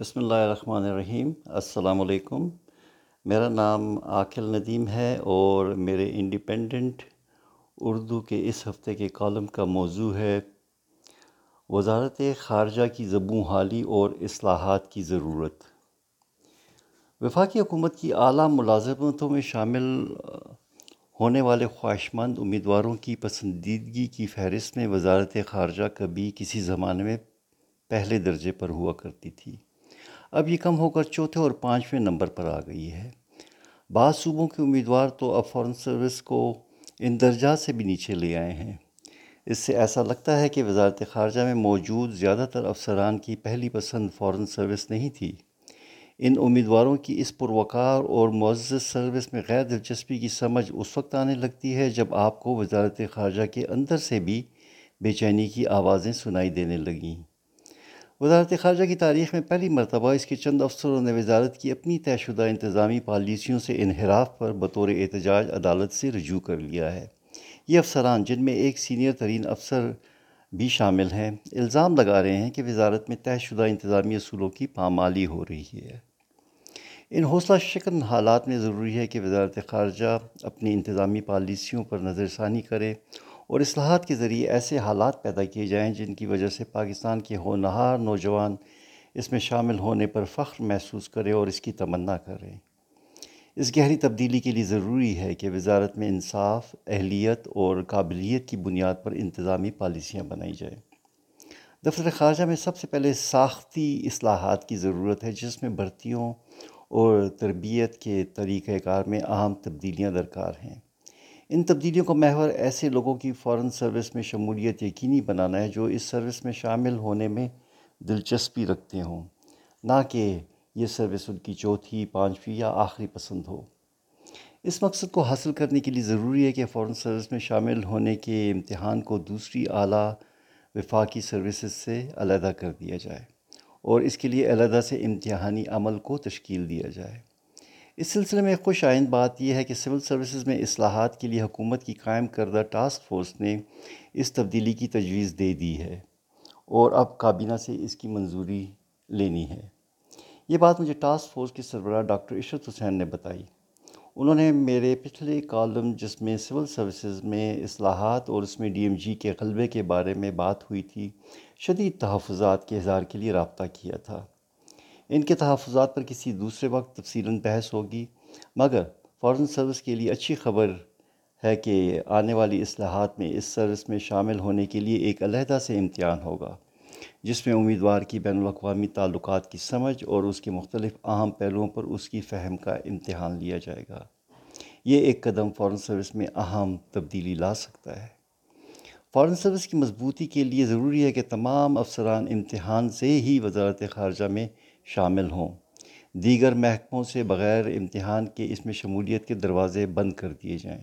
بسم اللہ الرحمن الرحیم السلام علیکم میرا نام عاقل ندیم ہے اور میرے انڈیپینڈنٹ اردو کے اس ہفتے کے کالم کا موضوع ہے وزارت خارجہ کی زبوں حالی اور اصلاحات کی ضرورت۔ وفاقی حکومت کی اعلیٰ ملازمتوں میں شامل ہونے والے خواہشمند امیدواروں کی پسندیدگی کی فہرست میں وزارت خارجہ کبھی کسی زمانے میں پہلے درجے پر ہوا کرتی تھی۔ اب یہ کم ہو کر چوتھے اور پانچویں نمبر پر آ گئی ہے۔ بعض صوبوں کے امیدوار تو اب فورن سروس کو ان درجات سے بھی نیچے لے آئے ہیں۔ اس سے ایسا لگتا ہے کہ وزارت خارجہ میں موجود زیادہ تر افسران کی پہلی پسند فورن سروس نہیں تھی۔ ان امیدواروں کی اس پروکار اور معزز سروس میں غیر دلچسپی کی سمجھ اس وقت آنے لگتی ہے جب آپ کو وزارت خارجہ کے اندر سے بھی بے چینی کی آوازیں سنائی دینے لگیں۔ وزارت خارجہ کی تاریخ میں پہلی مرتبہ اس کے چند افسروں نے وزارت کی اپنی طے شدہ انتظامی پالیسیوں سے انحراف پر بطور احتجاج عدالت سے رجوع کر لیا ہے۔ یہ افسران جن میں ایک سینئر ترین افسر بھی شامل ہیں، الزام لگا رہے ہیں کہ وزارت میں طے شدہ انتظامی اصولوں کی پامالی ہو رہی ہے۔ ان حوصلہ شکن حالات میں ضروری ہے کہ وزارت خارجہ اپنی انتظامی پالیسیوں پر نظر ثانی کرے اور اصلاحات کے ذریعے ایسے حالات پیدا کیے جائیں جن کی وجہ سے پاکستان کے ہونہار نوجوان اس میں شامل ہونے پر فخر محسوس کرے اور اس کی تمنا کرے۔ اس گہری تبدیلی کے لیے ضروری ہے کہ وزارت میں انصاف، اہلیت اور قابلیت کی بنیاد پر انتظامی پالیسیاں بنائی جائیں۔ دفتر خارجہ میں سب سے پہلے ساختی اصلاحات کی ضرورت ہے، جس میں بھرتیوں اور تربیت کے طریقہ کار میں اہم تبدیلیاں درکار ہیں۔ ان تبدیلیوں کا محور ایسے لوگوں کی فورن سروس میں شمولیت یقینی بنانا ہے جو اس سروس میں شامل ہونے میں دلچسپی رکھتے ہوں۔ نہ کہ یہ سروس ان کی چوتھی، پانچویں یا آخری پسند ہو۔ اس مقصد کو حاصل کرنے کے لیے ضروری ہے کہ فورن سروس میں شامل ہونے کے امتحان کو دوسری اعلیٰ وفاقی سروسز سے علیحدہ کر دیا جائے اور اس کے لیے علیحدہ سے امتحانی عمل کو تشکیل دیا جائے۔ اس سلسلے میں خوش آئند بات یہ ہے کہ سول سروسز میں اصلاحات کے لیے حکومت کی قائم کردہ ٹاسک فورس نے اس تبدیلی کی تجویز دے دی ہے اور اب کابینہ سے اس کی منظوری لینی ہے۔ یہ بات مجھے ٹاسک فورس کے سربراہ ڈاکٹر عشرت حسین نے بتائی۔ انہوں نے میرے پچھلے کالم جس میں سول سروسز میں اصلاحات اور اس میں ڈی ایم جی کے غلبے کے بارے میں بات ہوئی تھی، شدید تحفظات کے اظہار کے لیے رابطہ کیا تھا۔ ان کے تحفظات پر کسی دوسرے وقت تفصیلاً بحث ہوگی۔ مگر فورن سروس کے لیے اچھی خبر ہے کہ آنے والی اصلاحات میں اس سروس میں شامل ہونے کے لیے ایک علیحدہ سے امتحان ہوگا، جس میں امیدوار کی بین الاقوامی تعلقات کی سمجھ اور اس کے مختلف اہم پہلوؤں پر اس کی فہم کا امتحان لیا جائے گا۔ یہ ایک قدم فورن سروس میں اہم تبدیلی لا سکتا ہے۔ فورن سروس کی مضبوطی کے لیے ضروری ہے کہ تمام افسران امتحان سے ہی وزارت خارجہ میں شامل ہوں۔ دیگر محکموں سے بغیر امتحان کے اس میں شمولیت کے دروازے بند کر دیے جائیں۔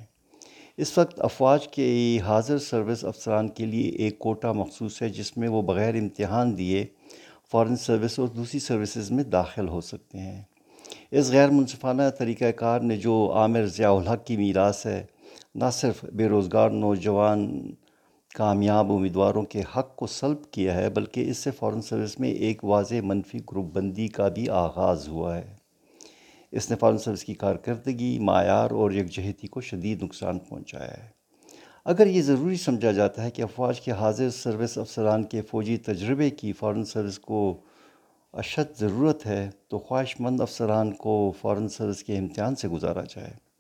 اس وقت افواج کے حاضر سروس افسران کے لیے ایک کوٹا مخصوص ہے جس میں وہ بغیر امتحان دیے فورن سروس اور دوسری سروسز میں داخل ہو سکتے ہیں۔ اس غیر منصفانہ طریقہ کار نے جو عامر ضیاء الحق کی میراث ہے، نہ صرف بے روزگار نوجوان کامیاب امیدواروں کے حق کو سلب کیا ہے، بلکہ اس سے فورن سروس میں ایک واضح منفی گروپ بندی کا بھی آغاز ہوا ہے۔ اس نے فورن سروس کی کارکردگی، معیار اور یکجہتی کو شدید نقصان پہنچایا ہے۔ اگر یہ ضروری سمجھا جاتا ہے کہ افواج کے حاضر سروس افسران کے فوجی تجربے کی فورن سروس کو اشد ضرورت ہے، تو خواہش مند افسران کو فورن سروس کے امتحان سے گزارا جائے۔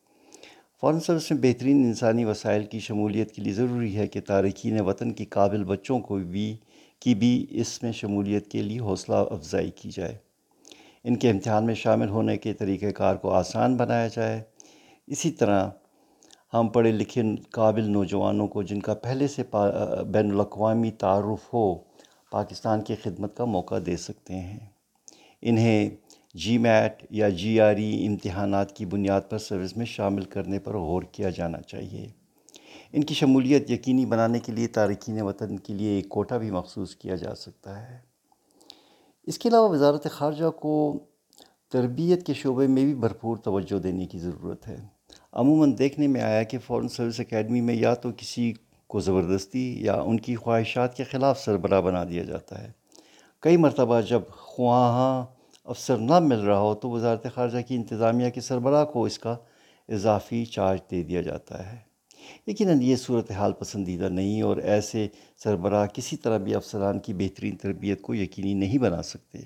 فورن سروس میں بہترین انسانی وسائل کی شمولیت کے لیے ضروری ہے کہ تارکین وطن کی قابل بچوں کو بھی، کی بھی اس میں شمولیت کے لیے حوصلہ افزائی کی جائے۔ ان کے امتحان میں شامل ہونے کے طریقہ کار کو آسان بنایا جائے۔ اسی طرح ہم پڑھے لکھے قابل نوجوانوں کو جن کا پہلے سے بین الاقوامی تعارف ہو، پاکستان کی خدمت کا موقع دے سکتے ہیں۔ انہیں جی میٹ یا جی آر ای امتحانات کی بنیاد پر سروس میں شامل کرنے پر غور کیا جانا چاہیے۔ ان کی شمولیت یقینی بنانے کے لیے تارکین وطن کے لیے ایک کوٹا بھی مخصوص کیا جا سکتا ہے۔ اس کے علاوہ وزارت خارجہ کو تربیت کے شعبے میں بھی بھرپور توجہ دینے کی ضرورت ہے۔ عموماً دیکھنے میں آیا کہ فورن سروس اکیڈمی میں یا تو کسی کو زبردستی یا ان کی خواہشات کے خلاف سربراہ بنا دیا جاتا ہے۔ کئی مرتبہ جب خواہاں افسر نہ مل رہا ہو تو وزارت خارجہ کی انتظامیہ کے سربراہ کو اس کا اضافی چارج دے دیا جاتا ہے۔ یقیناً یہ صورتحال پسندیدہ نہیں اور ایسے سربراہ کسی طرح بھی افسران کی بہترین تربیت کو یقینی نہیں بنا سکتے۔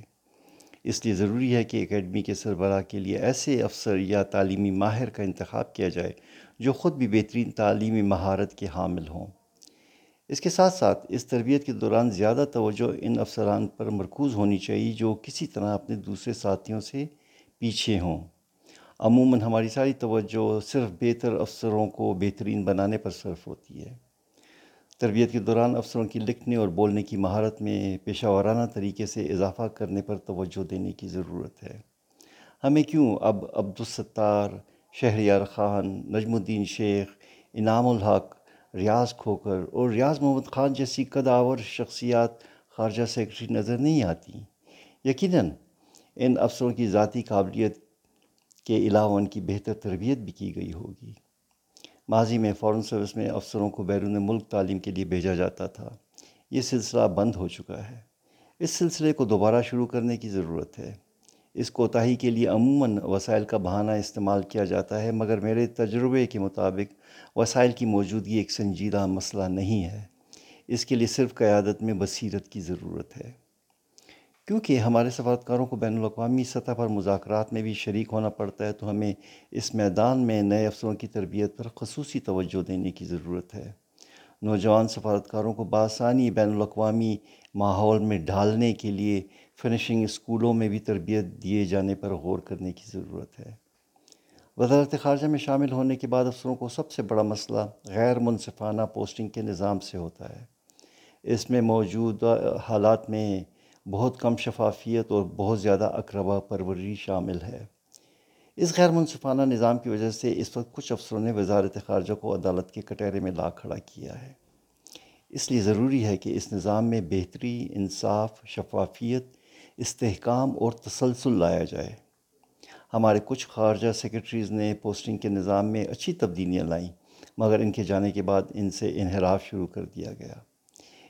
اس لیے ضروری ہے کہ اکیڈمی کے سربراہ کے لیے ایسے افسر یا تعلیمی ماہر کا انتخاب کیا جائے جو خود بھی بہترین تعلیمی مہارت کے حامل ہوں۔ اس کے ساتھ ساتھ اس تربیت کے دوران زیادہ توجہ ان افسران پر مرکوز ہونی چاہیے جو کسی طرح اپنے دوسرے ساتھیوں سے پیچھے ہوں۔ عموماً ہماری ساری توجہ صرف بہتر افسروں کو بہترین بنانے پر صرف ہوتی ہے۔ تربیت کے دوران افسروں کی لکھنے اور بولنے کی مہارت میں پیشہ ورانہ طریقے سے اضافہ کرنے پر توجہ دینے کی ضرورت ہے۔ ہمیں کیوں اب عبدالستار، شہریار خان، نجم الدین شیخ، انعام الحق ریاض کھوکر اور ریاض محمد خان جیسی قداور شخصیات خارجہ سیکرٹری نظر نہیں آتی۔ یقیناً ان افسروں کی ذاتی قابلیت کے علاوہ ان کی بہتر تربیت بھی کی گئی ہوگی۔ ماضی میں فورن سروس میں افسروں کو بیرون ملک تعلیم کے لیے بھیجا جاتا تھا۔ یہ سلسلہ بند ہو چکا ہے۔ اس سلسلے کو دوبارہ شروع کرنے کی ضرورت ہے۔ اس کوتاہی کے لیے عموماً وسائل کا بہانہ استعمال کیا جاتا ہے، مگر میرے تجربے کے مطابق وسائل کی موجودگی ایک سنجیدہ مسئلہ نہیں ہے۔ اس کے لیے صرف قیادت میں بصیرت کی ضرورت ہے۔ کیونکہ ہمارے سفارتکاروں کو بین الاقوامی سطح پر مذاکرات میں بھی شریک ہونا پڑتا ہے، تو ہمیں اس میدان میں نئے افسروں کی تربیت پر خصوصی توجہ دینے کی ضرورت ہے۔ نوجوان سفارتکاروں کو بآسانی بین الاقوامی ماحول میں ڈھالنے کے لیے فنشنگ اسکولوں میں بھی تربیت دیے جانے پر غور کرنے کی ضرورت ہے۔ وزارت خارجہ میں شامل ہونے کے بعد افسروں کو سب سے بڑا مسئلہ غیر منصفانہ پوسٹنگ کے نظام سے ہوتا ہے۔ اس میں موجودہ حالات میں بہت کم شفافیت اور بہت زیادہ اقربا پروری شامل ہے۔ اس غیر منصفانہ نظام کی وجہ سے اس وقت کچھ افسروں نے وزارت خارجہ کو عدالت کے کٹہرے میں لا کھڑا کیا ہے۔ اس لیے ضروری ہے کہ اس نظام میں بہتری، انصاف، شفافیت استحکام اور تسلسل لایا جائے۔ ہمارے کچھ خارجہ سیکرٹریز نے پوسٹنگ کے نظام میں اچھی تبدیلیاں لائیں، مگر ان کے جانے کے بعد ان سے انحراف شروع کر دیا گیا۔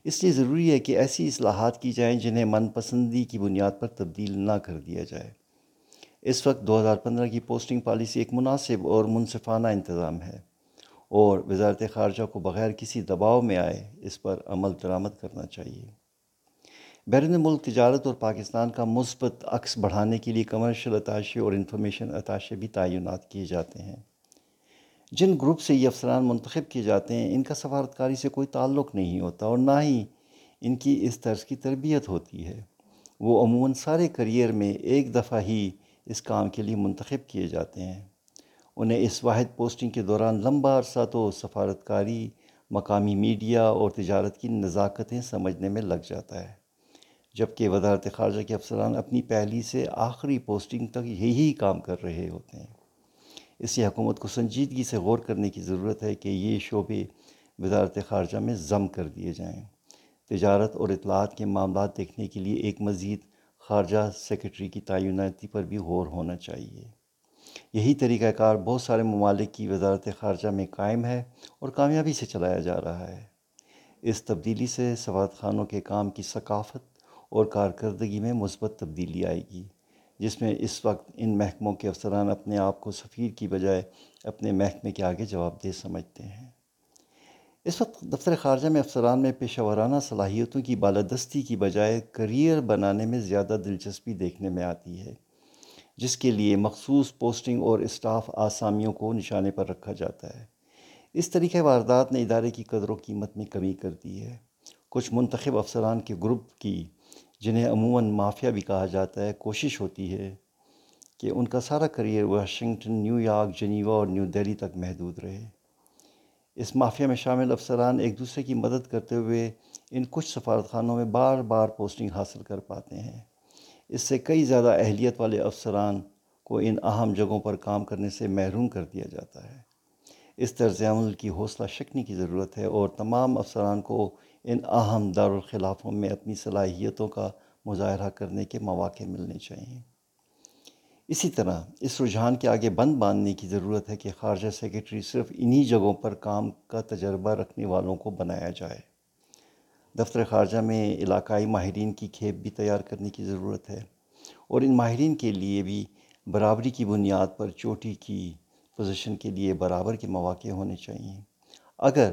اس لیے ضروری ہے کہ ایسی اصلاحات کی جائیں جنہیں من پسندی کی بنیاد پر تبدیل نہ کر دیا جائے۔ اس وقت دو ہزار پندرہ کی پوسٹنگ پالیسی ایک مناسب اور منصفانہ انتظام ہے، اور وزارت خارجہ کو بغیر کسی دباؤ میں آئے اس پر عمل درآمد کرنا چاہیے۔ بیرون ملک تجارت اور پاکستان کا مثبت عکس بڑھانے کے لیے کمرشل اتاشے اور انفارمیشن اتاشے بھی تعینات کیے جاتے ہیں۔ جن گروپ سے یہ افسران منتخب کیے جاتے ہیں، ان کا سفارتکاری سے کوئی تعلق نہیں ہوتا اور نہ ہی ان کی اس طرز کی تربیت ہوتی ہے۔ وہ عموماً سارے کریئر میں ایک دفعہ ہی اس کام کے لیے منتخب کیے جاتے ہیں۔ انہیں اس واحد پوسٹنگ کے دوران لمبا عرصہ تو سفارتکاری، مقامی میڈیا اور تجارت کی نزاکتیں سمجھنے میں لگ جاتا ہے۔ جبکہ وزارت خارجہ کے افسران اپنی پہلی سے آخری پوسٹنگ تک یہی کام کر رہے ہوتے ہیں۔ اس لیے حکومت کو سنجیدگی سے غور کرنے کی ضرورت ہے کہ یہ شعبے وزارت خارجہ میں ضم کر دیے جائیں۔ تجارت اور اطلاعات کے معاملات دیکھنے کے لیے ایک مزید خارجہ سیکرٹری کی تعیناتی پر بھی غور ہونا چاہیے۔ یہی طریقہ کار بہت سارے ممالک کی وزارت خارجہ میں قائم ہے اور کامیابی سے چلایا جا رہا ہے۔ اس تبدیلی سے سوات خانوں کے کام کی ثقافت اور کارکردگی میں مثبت تبدیلی آئے گی، جس میں اس وقت ان محکموں کے افسران اپنے آپ کو سفیر کی بجائے اپنے محکمے کے آگے جواب دہ سمجھتے ہیں۔ اس وقت دفتر خارجہ میں افسران میں پیشہ ورانہ صلاحیتوں کی بالادستی کی بجائے کریئر بنانے میں زیادہ دلچسپی دیکھنے میں آتی ہے، جس کے لیے مخصوص پوسٹنگ اور اسٹاف آسامیوں کو نشانے پر رکھا جاتا ہے۔ اس طریقہ واردات نے ادارے کی قدر و قیمت میں کمی کر دی ہے۔ کچھ منتخب افسران کے گروپ کی جنہیں عموماً مافیا بھی کہا جاتا ہے، کوشش ہوتی ہے کہ ان کا سارا career Washington, New York, Geneva اور نیو دہلی تک محدود رہے۔ اس مافیا میں شامل افسران ایک دوسرے کی مدد کرتے ہوئے ان کچھ سفارتخانوں میں بار بار پوسٹنگ حاصل کر پاتے ہیں۔ اس سے کئی زیادہ اہلیت والے افسران کو ان اہم جگہوں پر کام کرنے سے محروم کر دیا جاتا ہے۔ اس طرز عمل کی حوصلہ شکنی کی ضرورت ہے اور تمام افسران کو ان اہم دارالخلافوں میں اپنی صلاحیتوں کا مظاہرہ کرنے کے مواقع ملنے چاہئیں۔ اسی طرح اس رجحان کے آگے بند باندھنے کی ضرورت ہے کہ خارجہ سیکرٹری صرف انہی جگہوں پر کام کا تجربہ رکھنے والوں کو بنایا جائے۔ دفتر خارجہ میں علاقائی ماہرین کی کھیپ بھی تیار کرنے کی ضرورت ہے اور ان ماہرین کے لیے بھی برابری کی بنیاد پر چوٹی کی پوزیشن کے لیے برابر کے مواقع ہونے چاہئیں۔ اگر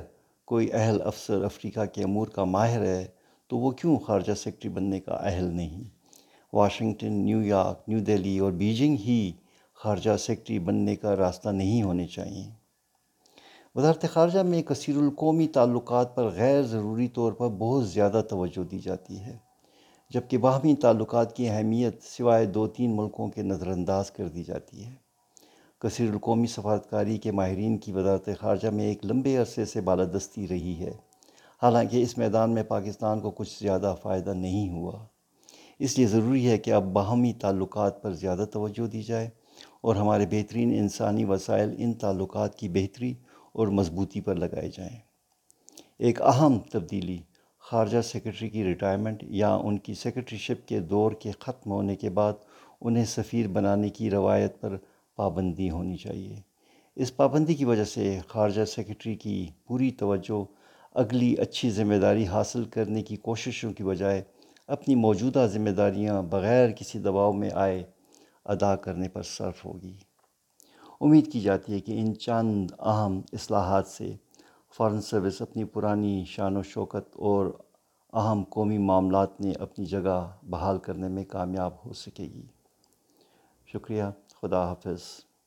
کوئی اہل افسر افریقہ کے امور کا ماہر ہے تو وہ کیوں خارجہ سیکٹری بننے کا اہل نہیں؟ Washington, New York, New Delhi اور بیجنگ ہی خارجہ سیکٹری بننے کا راستہ نہیں ہونے چاہیے وزارت خارجہ میں کثیر القومی تعلقات پر غیر ضروری طور پر بہت زیادہ توجہ دی جاتی ہے، جبکہ باہمی تعلقات کی اہمیت سوائے دو تین ملکوں کے نظر انداز کر دی جاتی ہے۔ کثیر القومی سفارتکاری کے ماہرین کی وزارت خارجہ میں ایک لمبے عرصے سے بالادستی رہی ہے۔ حالانکہ اس میدان میں پاکستان کو کچھ زیادہ فائدہ نہیں ہوا۔ اس لیے ضروری ہے کہ اب باہمی تعلقات پر زیادہ توجہ دی جائے اور ہمارے بہترین انسانی وسائل ان تعلقات کی بہتری اور مضبوطی پر لگائے جائیں۔ ایک اہم تبدیلی خارجہ سیکرٹری کی ریٹائرمنٹ یا ان کی سیکرٹری شپ کے دور کے ختم ہونے کے بعد انہیں سفیر بنانے کی روایت پر پابندی ہونی چاہیے۔ اس پابندی کی وجہ سے خارجہ سیکرٹری کی پوری توجہ اگلی اچھی ذمہ داری حاصل کرنے کی کوششوں کی بجائے اپنی موجودہ ذمہ داریاں بغیر کسی دباؤ میں آئے ادا کرنے پر صرف ہوگی۔ امید کی جاتی ہے کہ ان چند اہم اصلاحات سے فارن سروس اپنی پرانی شان و شوکت اور اہم قومی معاملات میں اپنی جگہ بحال کرنے میں کامیاب ہو سکے گی۔ شکریہ۔ خدا حافظ